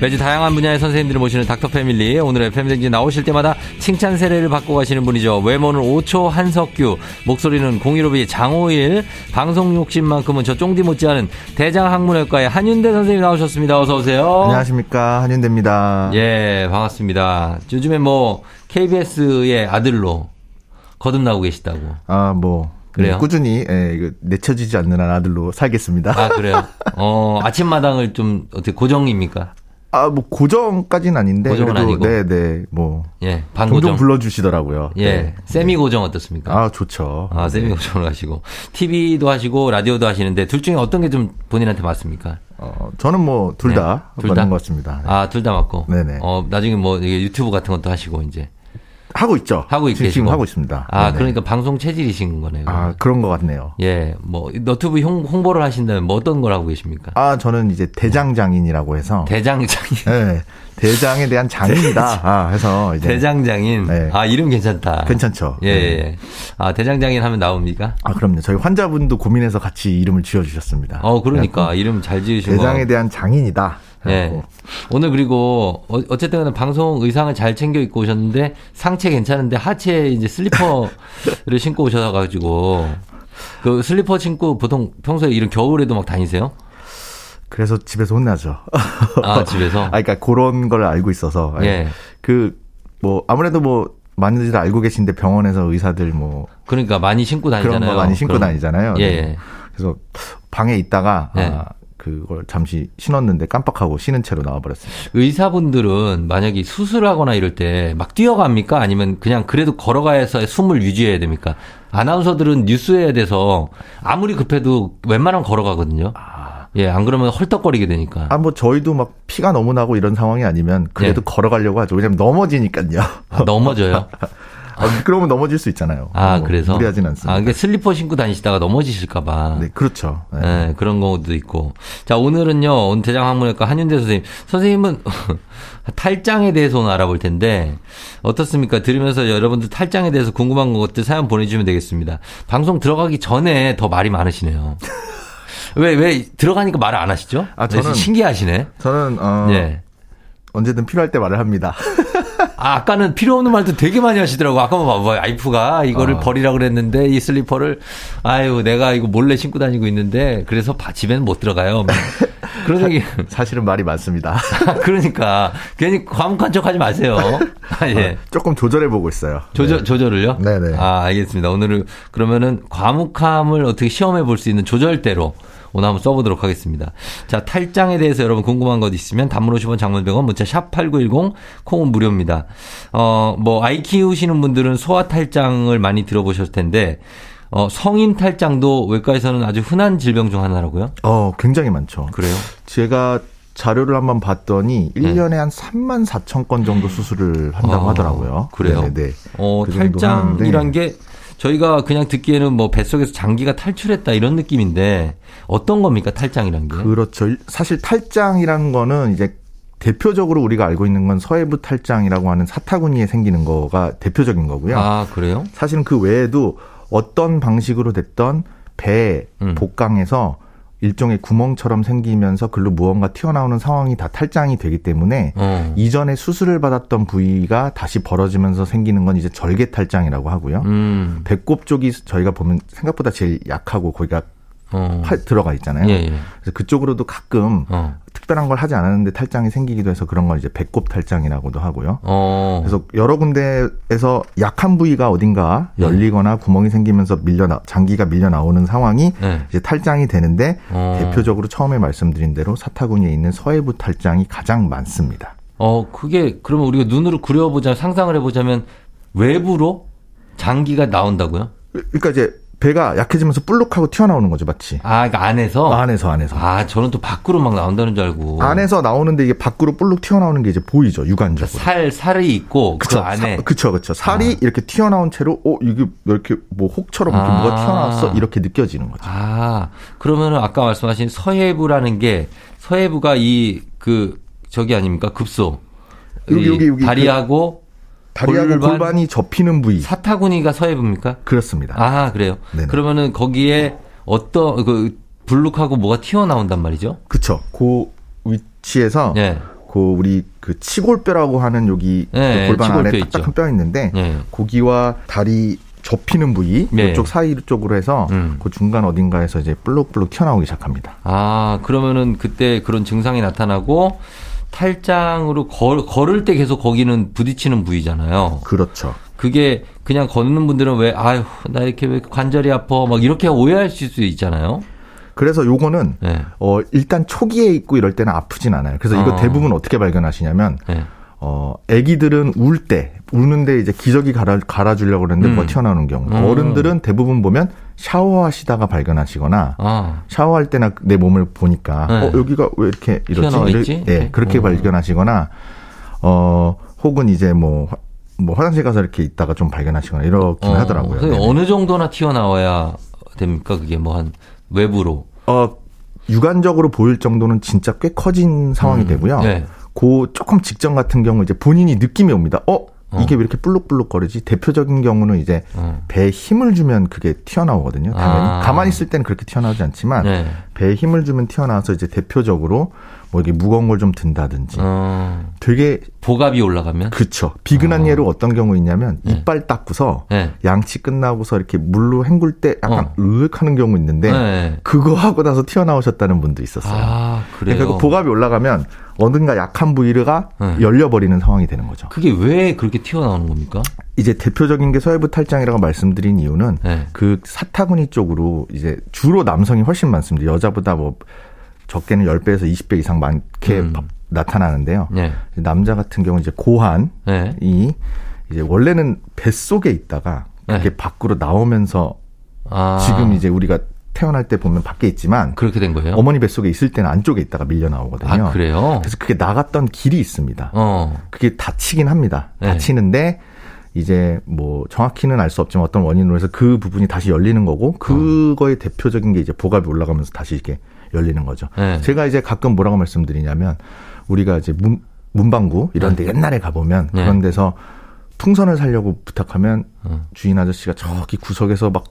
매주 다양한 분야의 선생님들을 모시는 닥터 패밀리. 오늘의 패밀리 나오실 때마다 칭찬 세례를 받고 가시는 분이죠. 외모는 5초 한석규, 목소리는 015B 장호일, 방송 욕심만큼은 저 쫑디 못지않은 대장학문외과의 한윤대 선생님 나오셨습니다. 어서 오세요. 안녕하십니까 한윤대입니다. 예, 반갑습니다. 요즘에 뭐 KBS의 아들로 거듭나고 계시다고. 아, 뭐 그래요? 꾸준히 예, 이거 내쳐지지 않는 한 아들로 살겠습니다. 아, 그래요? 어, 아침마당을 좀 어떻게 고정입니까? 아, 뭐 고정까지는 아닌데 고정은 그래도 아니고. 네, 네. 뭐 예, 종종 반고정. 불러 주시더라고요. 예, 세미 고정 어떻습니까? 아, 좋죠. 아, 세미 고정을 하시고 TV도 하시고 라디오도 하시는데 둘 중에 어떤 게 좀 본인한테 맞습니까? 어, 저는 뭐 둘다 네, 둘 맞는 다? 것 같습니다. 네. 아, 둘 다 맞고. 네네. 어, 나중에 뭐 이게 유튜브 같은 것도 하시고 이제 하고 있죠. 하고 계시고. 지금 하고 있습니다. 아, 네네. 그러니까 방송 체질이신 거네요. 아, 그런 것 같네요. 예, 뭐 너튜브 홍, 홍보를 하신다면 뭐 어떤 걸 하고 계십니까? 아, 저는 이제 대장장인이라고 해서 대장장인. 네, 대장에 대한 장인이다. 아, 해서 이제 대장장인. 네. 아, 이름 괜찮다. 괜찮죠. 예, 네. 예. 아, 대장장인 하면 나옵니까? 아, 그럼요. 저희 환자분도 고민해서 같이 이름을 지어 주셨습니다. 어, 그러니까 이름 잘 지으신 거. 대장에 대한 장인이다. 예. 해갖고. 오늘 그리고 어- 어쨌든 간에 방송 의상을 잘 챙겨 입고 오셨는데 상체 괜찮은데 하체에 이제 슬리퍼를 신고 오셔가지고 그 슬리퍼 신고 보통 평소에 이런 겨울에도 막 다니세요? 그래서 집에서 혼나죠. 아 집에서? 아, 그러니까 그런 걸 알고 있어서. 예. 그, 뭐, 아무래도 뭐, 많이들 알고 계신데 병원에서 의사들 뭐, 그러니까 많이 신고 다니잖아요. 그런 거 많이 신고 그럼- 다니잖아요. 예. 네. 예. 그래서 방에 있다가, 네. 아, 그걸 잠시 신었는데 깜빡하고 신은 채로 나와버렸습니다. 의사분들은 만약에 수술하거나 이럴 때 막 뛰어갑니까? 아니면 그냥 그래도 걸어가서 숨을 유지해야 됩니까? 아나운서들은 뉴스해야 돼서 아무리 급해도 웬만하면 걸어가거든요. 예, 안 그러면 헐떡거리게 되니까. 아, 뭐, 저희도 막 피가 너무 나고 이런 상황이 아니면 그래도 네. 걸어가려고 하죠. 왜냐면 넘어지니까요. 넘어져요. 아, 그러면 넘어질 수 있잖아요. 아, 뭐 그래서? 무리하진 않습니다. 아, 그러니까 슬리퍼 신고 다니시다가 넘어지실까봐. 네, 그렇죠. 네. 예, 그런 경우도 있고. 자, 오늘은요, 오늘 대장 학문외과 한윤대 선생님. 선생님은 탈장에 대해서 오늘 알아볼 텐데, 어떻습니까? 들으면서 여러분들 탈장에 대해서 궁금한 것들 사연 보내주시면 되겠습니다. 방송 들어가기 전에 더 말이 많으시네요. 왜, 왜, 들어가니까 말을 안 하시죠? 아, 네, 저는- 신기하시네. 저는, 어, 예. 언제든 필요할 때 말을 합니다. 아, 아까는 필요 없는 말도 되게 많이 하시더라고. 아까 뭐, 뭐 와이프가 이거를 어. 버리라 그랬는데 이 슬리퍼를 아유 내가 이거 몰래 신고 다니고 있는데 그래서 바- 집에는 못 들어가요. 뭐 그런 얘기. 사실은 말이 많습니다. 그러니까 괜히 과묵한 척하지 마세요. 아, 예. 어, 조금 조절해 보고 있어요. 조절 네. 조절을요? 네네. 아 알겠습니다. 오늘은 그러면은 과묵함을 어떻게 시험해 볼 수 있는 조절대로. 오늘 한번 써보도록 하겠습니다. 자, 탈장에 대해서 여러분 궁금한 것 있으면 단문 50원 장문 100원 문자 샵 8910 콩은 무료입니다. 어, 뭐 아이 키우시는 분들은 소아 탈장을 많이 들어보셨을 텐데 어, 성인 탈장도 외과에서는 아주 흔한 질병 중 하나라고요? 어, 굉장히 많죠. 그래요? 제가 자료를 한번 봤더니 1년에 한 3만 4천 건 정도 수술을 한다고 네. 아, 하더라고요. 그래요? 네네. 어, 그 탈장이란. 게 저희가 그냥 듣기에는 뭐 뱃속에서 장기가 탈출했다 이런 느낌인데 어떤 겁니까 탈장이란 게? 그렇죠. 사실 탈장이라는 거는 이제 대표적으로 우리가 알고 있는 건 서해부 탈장이라고 하는 사타구니에 생기는 거가 대표적인 거고요. 아, 그래요? 사실은 그 외에도 어떤 방식으로 됐던 배 음. 복강에서 일종의 구멍처럼 생기면서 글로 무언가 튀어나오는 상황이 다 탈장이 되기 때문에 어. 이전에 수술을 받았던 부위가 다시 벌어지면서 생기는 건 이제 절개 탈장이라고 하고요. 음. 배꼽 쪽이 저희가 보면 생각보다 제일 약하고 거기가 어. 팔 들어가 있잖아요. 예, 예. 그래서 그쪽으로도 가끔 어. 특별한 걸 하지 않았는데 탈장이 생기기도 해서 그런 걸 이제 배꼽 탈장이라고도 하고요. 어. 그래서 여러 군데에서 약한 부위가 어딘가 네. 열리거나 구멍이 생기면서 밀려 나, 장기가 밀려 나오는 상황이 네. 이제 탈장이 되는데 어. 대표적으로 처음에 말씀드린 대로 사타구니에 있는 서해부 탈장이 가장 많습니다. 어, 그게 그러면 우리가 눈으로 그려보자 상상을 해보자면 외부로 장기가 나온다고요? 그러니까 이제 배가 약해지면서 볼록하고 튀어나오는 거죠, 마치. 아, 그러니까 안에서? 안에서, 안에서. 아, 저는 또 밖으로 막 나온다는 줄 알고. 안에서 나오는데 이게 밖으로 볼록 튀어나오는 게 이제 보이죠, 육안적으로. 살, 살이 있고, 그 그쵸, 안에. 사, 그쵸, 그쵸. 살이 아. 이렇게 튀어나온 채로, 어, 이게 왜 이렇게 뭐 혹처럼 이렇게 아. 뭐가 튀어나왔어? 이렇게 느껴지는 거죠. 아, 그러면은 아까 말씀하신 서해부라는 게 서해부가 이 그 저기 아닙니까? 급소. 여기, 이 여기, 여기 다리하고 다리하고 골반? 골반 이 접히는 부위. 사타구니가 서해부입니까? 그렇습니다. 아, 그래요. 네네. 그러면은 거기에 어떤 그 불룩하고 뭐가 튀어나온단 말이죠? 그쵸. 그 위치에서 예. 그 우리 그 치골뼈라고 하는 여기 네, 그 골반 안에 치골뼈 딱딱한. 뼈 있는데 예. 고기와 다리 접히는 부위 네. 이쪽 사이 쪽으로 해서 음. 그 중간 어딘가에서 이제 볼록볼록 튀어나오기 시작합니다. 아, 그러면은 그때 그런 증상이 나타나고 탈장으로 걸, 걸을 때 계속 거기는 부딪히는 부위잖아요. 그렇죠. 그게 그냥 걷는 분들은 왜 아유 나 이렇게 왜 관절이 아파 막 이렇게 오해하실 수 있잖아요. 그래서 요거는 네. 어 일단 초기에 있고 이럴 때는 아프진 않아요. 그래서 이거 어. 대부분 어떻게 발견하시냐면 네. 어 아기들은 울 때 우는데 이제 기저귀 갈아 갈아주려고 그러는데 음. 뭐 튀어나오는 경우. 음. 어른들은 대부분 보면 샤워하시다가 발견하시거나 아, 샤워할 때나 내 몸을 보니까 네. 어 여기가 왜 이렇게 있지? 예, 그렇게 어. 발견하시거나 어 혹은 이제 뭐, 화- 뭐 화장실 가서 이렇게 있다가 좀 발견하시거나 이렇긴 어, 하더라고요. 어느 정도나 튀어나와야 됩니까? 그게 뭐 한 외부로. 어 육안적으로 보일 정도는 진짜 꽤 커진 상황이 음. 되고요. 네. 그 조금 직전 같은 경우 이제 본인이 느낌이 옵니다. 어 이게 어. 왜 이렇게 불룩불룩거리지? 대표적인 경우는 이제 어. 배에 힘을 주면 그게 튀어나오거든요. 당연히 아. 가만히 있을 때는 그렇게 튀어나오지 않지만 네. 배에 힘을 주면 튀어나와서 이제 대표적으로 뭐 이게 무거운 걸 좀 든다든지 어, 되게 복압이 올라가면. 그쵸 비근한 어. 예로 어떤 경우 있냐면 네. 이빨 닦고서 네. 양치 끝나고서 이렇게 물로 헹굴 때 약간 어. 으윽하는 경우 있는데 네. 그거 하고 나서 튀어나오셨다는 분도 있었어요. 아, 그래요. 그러니까 그 복압이 올라가면 어딘가 약한 부위가 네. 열려버리는 상황이 되는 거죠. 그게 왜 그렇게 튀어나오는 겁니까? 이제 대표적인 게 서해부 탈장이라고 말씀드린 이유는 네. 그 사타구니 쪽으로 이제 주로 남성이 훨씬 많습니다. 여자보다 뭐 적게는 10배에서 20배 이상 많게 음. 바- 나타나는데요. 네. 남자 같은 경우 이제 고환이 네. 이제 원래는 뱃속에 있다가 그게 네. 밖으로 나오면서 아. 지금 이제 우리가 태어날 때 보면 밖에 있지만 그렇게 된 거예요? 어머니 뱃속에 있을 때는 안쪽에 있다가 밀려 나오거든요. 아, 그래요? 그래서 그게 나갔던 길이 있습니다. 어. 그게 다치긴 합니다. 네. 다치는데 이제 뭐 정확히는 알 수 없지만 어떤 원인으로 해서 그 부분이 다시 열리는 거고 그거의 대표적인 게 이제 복압이 올라가면서 다시 이렇게 열리는 거죠. 네. 제가 이제 가끔 뭐라고 말씀드리냐면 우리가 이제 문, 문방구 이런 데 옛날에 가보면 네. 그런 데서 풍선을 사려고 부탁하면 어. 주인 아저씨가 저기 구석에서 막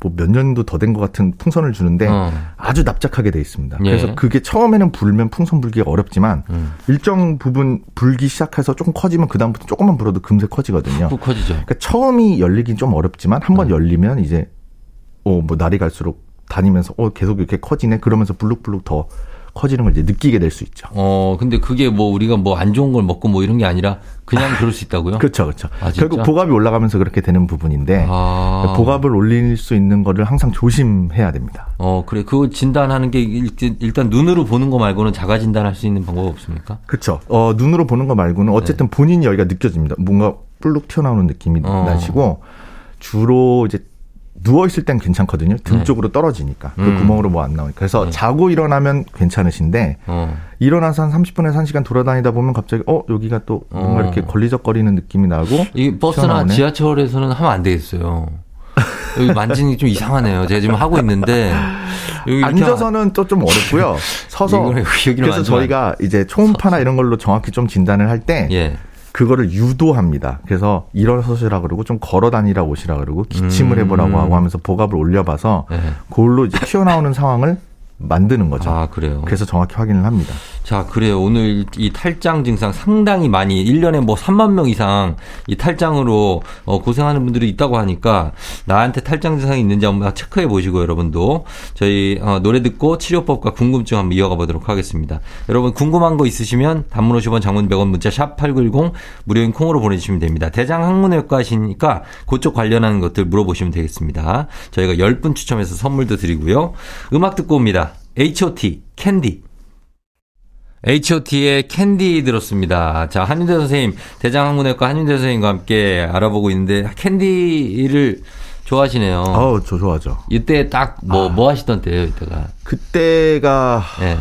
뭐 몇 년도 더 된 것 같은 풍선을 주는데 어. 아주 납작하게 돼 있습니다. 예. 그래서 그게 처음에는 불면 풍선 불기가 어렵지만 음. 일정 부분 불기 시작해서 조금 커지면 그 다음부터 조금만 불어도 금세 커지거든요. 푹 커지죠. 그러니까 처음이 열리긴 좀 어렵지만 한번 음. 열리면 이제 어뭐 날이 갈수록 다니면서 어 계속 이렇게 커지네 그러면서 블룩블룩 더 커지는 걸 이제 느끼게 될 수 있죠. 어, 근데 그게 뭐 우리가 뭐 안 좋은 걸 먹고 뭐 이런 게 아니라 그냥 그럴 수 있다고요? 그렇죠, 그렇죠. 아? 결국 복압이 올라가면서 그렇게 되는 부분인데 아. 복압을 올릴 수 있는 거를 항상 조심해야 됩니다. 어, 그래. 그거 진단하는 게 일- 일단 눈으로 보는 거 말고는 자가 진단할 수 있는 방법 없습니까? 그렇죠. 어, 눈으로 보는 거 말고는 어쨌든 본인이 여기가 느껴집니다. 뭔가 불룩 튀어나오는 느낌이 네. 어. 나시고 주로 이제 누워 있을 땐 괜찮거든요. 등 네. 쪽으로 떨어지니까 그 음. 구멍으로 뭐 안 나오니까. 그래서 네. 자고 일어나면 괜찮으신데 어. 일어나서 한 30분에서 1시간 돌아다니다 보면 갑자기 어 여기가 또 뭔가 어. 이렇게 걸리적거리는 느낌이 나고 이 버스나 튀어나오네. 지하철에서는 하면 안 되겠어요. 여기 만지는 게 좀 이상하네요. 제가 지금 하고 있는데 앉아서는 또 좀 어렵고요. 서서 그래서 저희가 이제 초음파나 이런 걸로 정확히 좀 진단을 할때 예. 그거를 유도합니다. 그래서 일어서시라 그러고 좀 걸어 다니라 오시라 그러고 기침을 음. 해보라고 하고 하면서 복압을 올려봐서 예. 그걸로 이제 튀어나오는 상황을 만드는 거죠. 아, 그래요. 그래서 정확히 확인을 합니다. 자, 그래요. 오늘 이 탈장 증상 상당히 많이 1년에 뭐 3만 명 이상 이 탈장으로 어, 고생하는 분들이 있다고 하니까 나한테 탈장 증상이 있는지 한번 체크해 보시고 여러분도 저희 어, 노래 듣고 치료법과 궁금증 한번 이어가 보도록 하겠습니다. 여러분 궁금한 거 있으시면 단문 50원 장문 100원 문자 샵 8910 무료인 콩으로 보내 주시면 됩니다. 대장 항문외과 하시니까 그쪽 관련한 것들 물어보시면 되겠습니다. 저희가 10분 추첨해서 선물도 드리고요. 음악 듣고 옵니다. H.O.T. 캔디. H.O.T의 캔디 들었습니다. 자, 한윤대 선생님, 대장항문외과 한윤대 선생님과 함께 알아보고 있는데, 캔디를 좋아하시네요. 어, 저 좋아하죠. 이때 딱 뭐, 아. 뭐 하시던 때예요, 이때가? 그때가 예.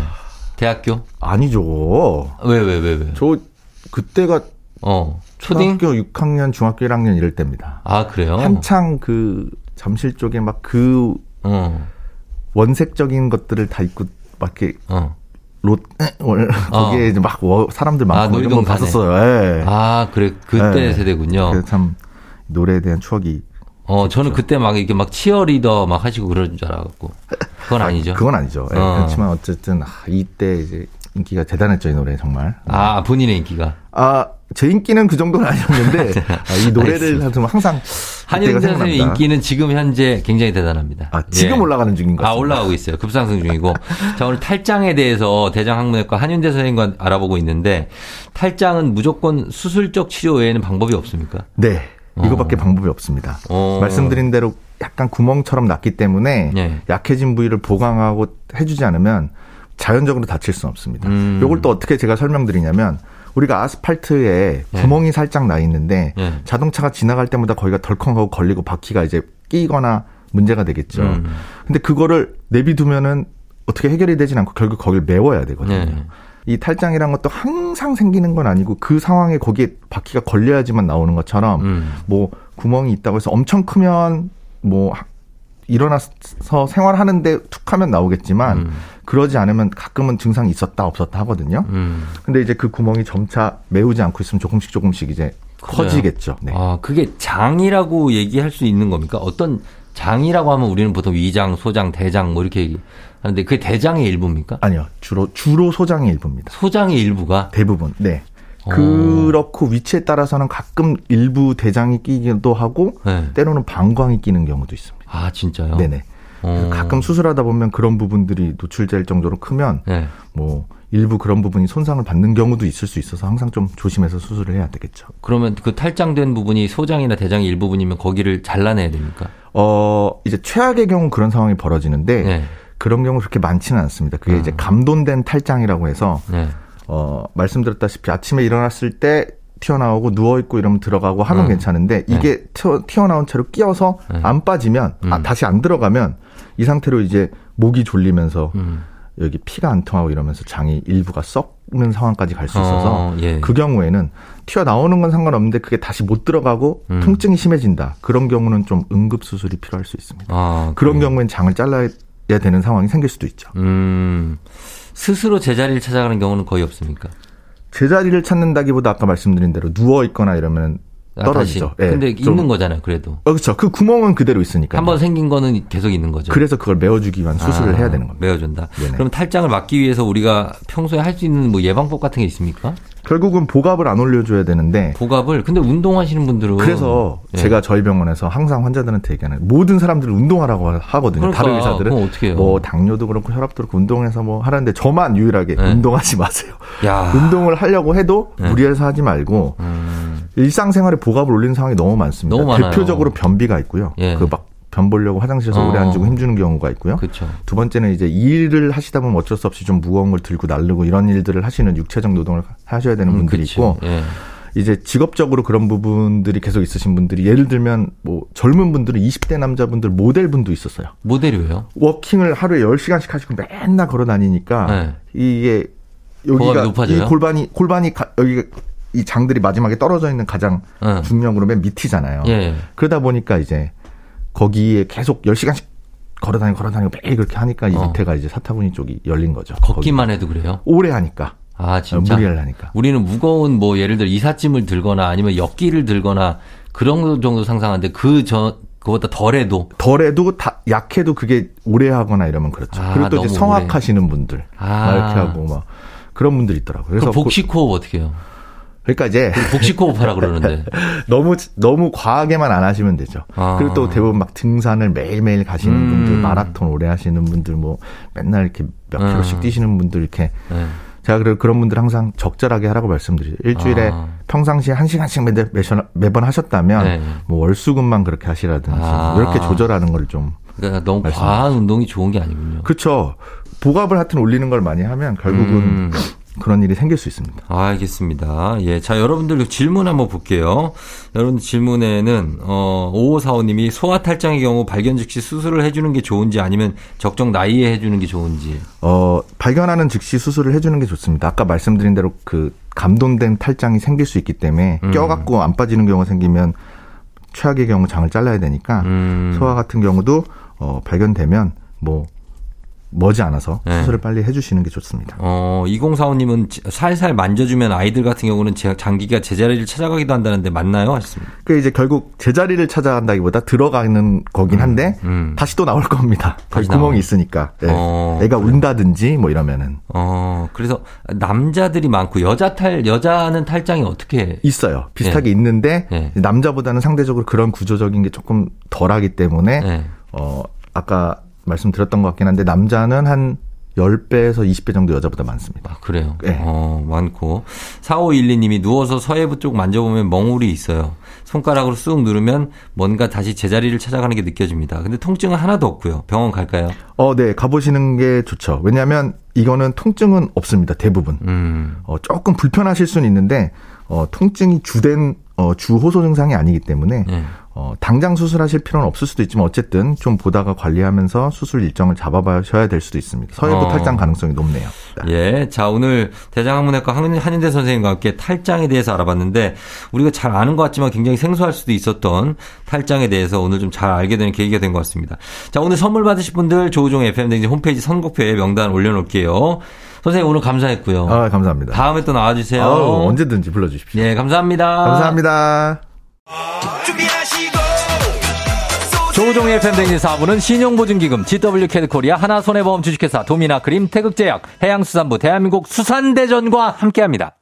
대학교? 아니죠. 왜, 왜, 왜, 왜? 저 그때가 어, 초딩? 초등 학교 6학년, 중학교 1학년 이럴 때입니다. 아, 그래요? 한창 그 잠실 쪽에 막 그 어, 원색적인 것들을 다 입고 막 이렇게 어. 롯 월 거기에 이제 막 워- 사람들 아, 많고 이런 거. 봤었어요. 예. 아, 그래, 그때 네. 세대군요. 그래서 참 노래에 대한 추억이 어, 저는 그때 막 이렇게 막 치어리더 막 하시고 그런 줄 알았고. 그건 아니죠. 그건 아니죠. 예, 어. 그렇지만 어쨌든 아, 이때 이제 인기가 대단했죠 이 노래 정말. 아, 본인의 인기가. 아, 제 인기는 그 정도는 아니었는데 아, 이 노래를. 좀 항상 한윤 그때가 선생님. 인기는 지금 현재 굉장히 대단합니다. 아, 지금 예. 올라가는 중인 것 아, 같습니다. 올라가고 있어요. 급상승 중이고. 자, 오늘 탈장에 대해서 대장학문외과 한윤대 선생님과 알아보고 있는데, 탈장은 무조건 수술적 치료 외에는 방법이 없습니까? 네. 이거밖에 어. 방법이 없습니다. 어. 말씀드린 대로 약간 구멍처럼 났기 때문에 예. 약해진 부위를 보강하고 해주지 않으면 자연적으로 다칠 수는 없습니다. 음. 요걸 또 어떻게 제가 설명드리냐면 우리가 아스팔트에 예. 구멍이 살짝 나 있는데 예. 자동차가 지나갈 때마다 거기가 덜컹하고 걸리고 바퀴가 이제 끼거나 문제가 되겠죠. 음. 근데 그거를 내비두면은 어떻게 해결이 되진 않고 결국 거기를 메워야 되거든요. 예. 이 탈장이란 것도 항상 생기는 건 아니고 그 상황에 거기에 바퀴가 걸려야지만 나오는 것처럼 음. 뭐 구멍이 있다고 해서 엄청 크면 뭐 하- 일어나서 생활하는데 툭 하면 나오겠지만 음. 그러지 않으면 가끔은 증상이 있었다 없었다 하거든요. 음. 근데 이제 그 구멍이 점차 메우지 않고 있으면 조금씩 조금씩 이제 커지겠죠. 네. 아, 그게 장이라고 얘기할 수 있는 겁니까? 어떤 장이라고 하면 우리는 보통 위장, 소장, 대장 뭐 이렇게 얘기하는데 그게 대장의 일부입니까? 아니요. 주로 주로 소장의 일부입니다. 소장의 일부가 대부분. 네. 어. 그렇고 위치에 따라서는 가끔 일부 대장이 끼기도 하고 네. 때로는 방광이 끼는 경우도 있습니다. 아, 진짜요? 네네. 어. 가끔 수술하다 보면 그런 부분들이 노출될 정도로 크면 네. 뭐 일부 그런 부분이 손상을 받는 경우도 있을 수 있어서 항상 좀 조심해서 수술을 해야 되겠죠. 그러면 그 탈장된 부분이 소장이나 대장의 일부분이면 거기를 잘라내야 됩니까? 어 이제 최악의 경우 그런 상황이 벌어지는데 네. 그런 경우 그렇게 많지는 않습니다. 그게 아. 이제 감돈된 탈장이라고 해서 네. 어 말씀드렸다시피 아침에 일어났을 때 튀어나오고 누워 있고 이러면 들어가고 하면 음. 괜찮은데 이게 튀어, 튀어나온 채로 끼어서 네. 안 빠지면 아, 음. 다시 안 들어가면 이 상태로 이제 목이 졸리면서 음. 여기 피가 안 통하고 이러면서 장이 일부가 썩는 상황까지 갈 수 있어서 어, 예. 그 경우에는 튀어나오는 건 상관없는데 그게 다시 못 들어가고 음. 통증이 심해진다. 그런 경우는 좀 응급 수술이 필요할 수 있습니다. 아, 그런? 경우엔 장을 잘라야 되는 상황이 생길 수도 있죠. 음. 스스로 제자리를 찾아가는 경우는 거의 없습니까? 제자리를 찾는다기보다 아까 말씀드린 대로 누워 있거나 이러면 아, 떨어지죠. 예, 근데 좀- 있는 거잖아요, 그래도. 어, 그렇죠. 그 구멍은 그대로 있으니까. 한 번 생긴 거는 계속 있는 거죠. 그래서 그걸 메워주기 위한 수술을 아, 해야 되는 겁니다. 메워준다. 네네. 그럼 탈장을 막기 위해서 우리가 평소에 할 수 있는 뭐 예방법 같은 게 있습니까? 결국은 복압을 안 올려줘야 되는데 복압을 근데 운동하시는 분들은 그래서 예. 제가 저희 병원에서 항상 환자들한테 얘기하는 모든 사람들을 운동하라고 하거든요. 그러니까, 다른 의사들은 어떻게 해요? 뭐 당뇨도 그렇고 혈압도 그렇고 운동해서 뭐 하는데 저만 유일하게 네. 운동하지 마세요. 야 운동을 하려고 해도 네. 무리해서 하지 말고 음, 일상생활에 복압을 올리는 상황이 너무 많습니다. 너무. 대표적으로 변비가 있고요. 예. 그막 변 보려고 화장실에서 오래 어. 앉고 힘주는 경우가 있고요. 그렇죠. 두 번째는 이제 일을 하시다 보면 어쩔 수 없이 좀 무거운 걸 들고 날르고 이런 일들을 하시는 육체적 노동을 하셔야 되는 분들이 있고 예. 이제 직업적으로 그런 부분들이 계속 있으신 분들이 예를 들면 뭐 젊은 분들은 20대 남자분들 모델분도 있었어요. 모델이 왜요? 워킹을 하루에 10시간씩 하시고 맨날 걸어 다니니까 네. 이게 여기가? 이 골반이 골반이 가, 여기 이 장들이 마지막에 떨어져 있는 가장 네. 중력으로 맨 밑이잖아요. 예. 그러다 보니까 이제 거기에 계속 10시간씩 걸어 다니고 걸어 다니고 매일 그렇게 하니까 이 어. 밑에가 이제 사타구니 쪽이 열린 거죠. 걷기만 해도 그래요? 거기. 오래 하니까. 아 진짜. 무리를 하니까. 우리는 무거운 뭐 예를 들어 이삿짐을 들거나 아니면 역기를 들거나 그런 정도 상상하는데 그 저 그보다 덜해도 덜해도 다 약해도 그게 오래 하거나 이러면 그렇죠. 아, 그리고 또 이제 성악하시는 분들 아. 막 이렇게 하고 막 그런 분들이 있더라고요. 그래서 그래서 복식 호흡 어떻게 해요? 그, 그러니까 이제 복식 호흡 하라 그러는데. 너무 너무 과하게만 안 하시면 되죠. 아. 그리고 또 대부분 막 등산을 매일매일 가시는 음. 분들, 마라톤 오래 하시는 분들 뭐 맨날 이렇게 몇 음. 킬로씩 뛰시는 분들 이렇게 네. 제가 그래 그런 분들 항상 적절하게 하라고 말씀드리죠. 일주일에 아. 평상시에 한 시간씩 매, 매번, 매번 하셨다면 네. 뭐 월수금만 그렇게 하시라든지 아. 이렇게 조절하는 걸 좀 그러니까 너무 말씀. 과한 운동이 좋은 게 아니군요. 그렇죠. 복압을 하여튼 올리는 걸 많이 하면 결국은 음. 그런 일이 생길 수 있습니다. 알겠습니다. 예. 자, 여러분들 질문 한번 볼게요. 여러분들 질문에는, 어, 5545님이 소아탈장의 경우 발견 즉시 수술을 해주는 게 좋은지 아니면 적정 나이에 해주는 게 좋은지. 어, 발견하는 즉시 수술을 해주는 게 좋습니다. 아까 말씀드린 대로 그 감돈된 탈장이 생길 수 있기 때문에 음. 껴갖고 안 빠지는 경우가 생기면 최악의 경우 장을 잘라야 되니까 음. 소아 같은 경우도 어, 발견되면 뭐 머지 않아서 네. 수술을 빨리 해주시는 게 좋습니다. 어, 2045님은 살살 만져주면 아이들 같은 경우는 제- 장기가 제자리를 찾아가기도 한다는데 맞나요? 하셨습니다. 그 이제 결국 제자리를 찾아간다기보다 들어가는 거긴 한데 음. 다시 또 나올 겁니다. 다시 구멍이 나와요. 있으니까. 네. 어, 애가 운다든지 뭐 이러면은 어, 그래서 남자들이 많고 여자 탈, 여자는 탈장이 어떻게 있어요. 비슷하게 있는데 네. 남자보다는 상대적으로 그런 구조적인 게 조금 덜하기 때문에 네. 어 아까 말씀드렸던 것 같긴 한데 남자는 한 10배에서 20배 정도 여자보다 많습니다. 아, 그래요. 네. 어, 많고. 4512님이 누워서 서해부 쪽 만져보면 멍울이 있어요. 손가락으로 쑥 누르면 뭔가 다시 제자리를 찾아가는 게 느껴집니다. 근데 통증은 하나도 없고요. 병원 갈까요? 어, 네, 가보시는 게 좋죠. 왜냐하면 이거는 통증은 없습니다. 대부분. 음, 어, 조금 불편하실 수는 있는데 어, 통증이 주된 어, 주 호소 증상이 아니기 때문에 예. 어, 당장 수술하실 필요는 없을 수도 있지만 어쨌든 좀 보다가 관리하면서 수술 일정을 잡아봐셔야 될 수도 있습니다. 서해부 어. 탈장 가능성이 높네요. 네. 예. 자, 오늘 대장학문외과 한- 한인대 선생님과 함께 탈장에 대해서 알아봤는데 우리가 잘 아는 것 같지만 굉장히 생소할 수도 있었던 탈장에 대해서 오늘 좀 잘 알게 되는 계기가 된 것 같습니다. 자, 오늘 선물 받으실 분들 조우종 FM댕진 홈페이지 선곡표에 명단 올려놓을게요. 선생님 오늘 감사했고요. 아, 감사합니다. 다음에 또 나와주세요. 아우, 언제든지 불러주십시오. 예, 감사합니다. 감사합니다. 조우종의 FM댕진 4부는 신용보증기금, GW캐드코리아, 하나손해보험 주식회사, 도미나크림, 태극제약, 해양수산부, 대한민국 수산대전과 함께합니다.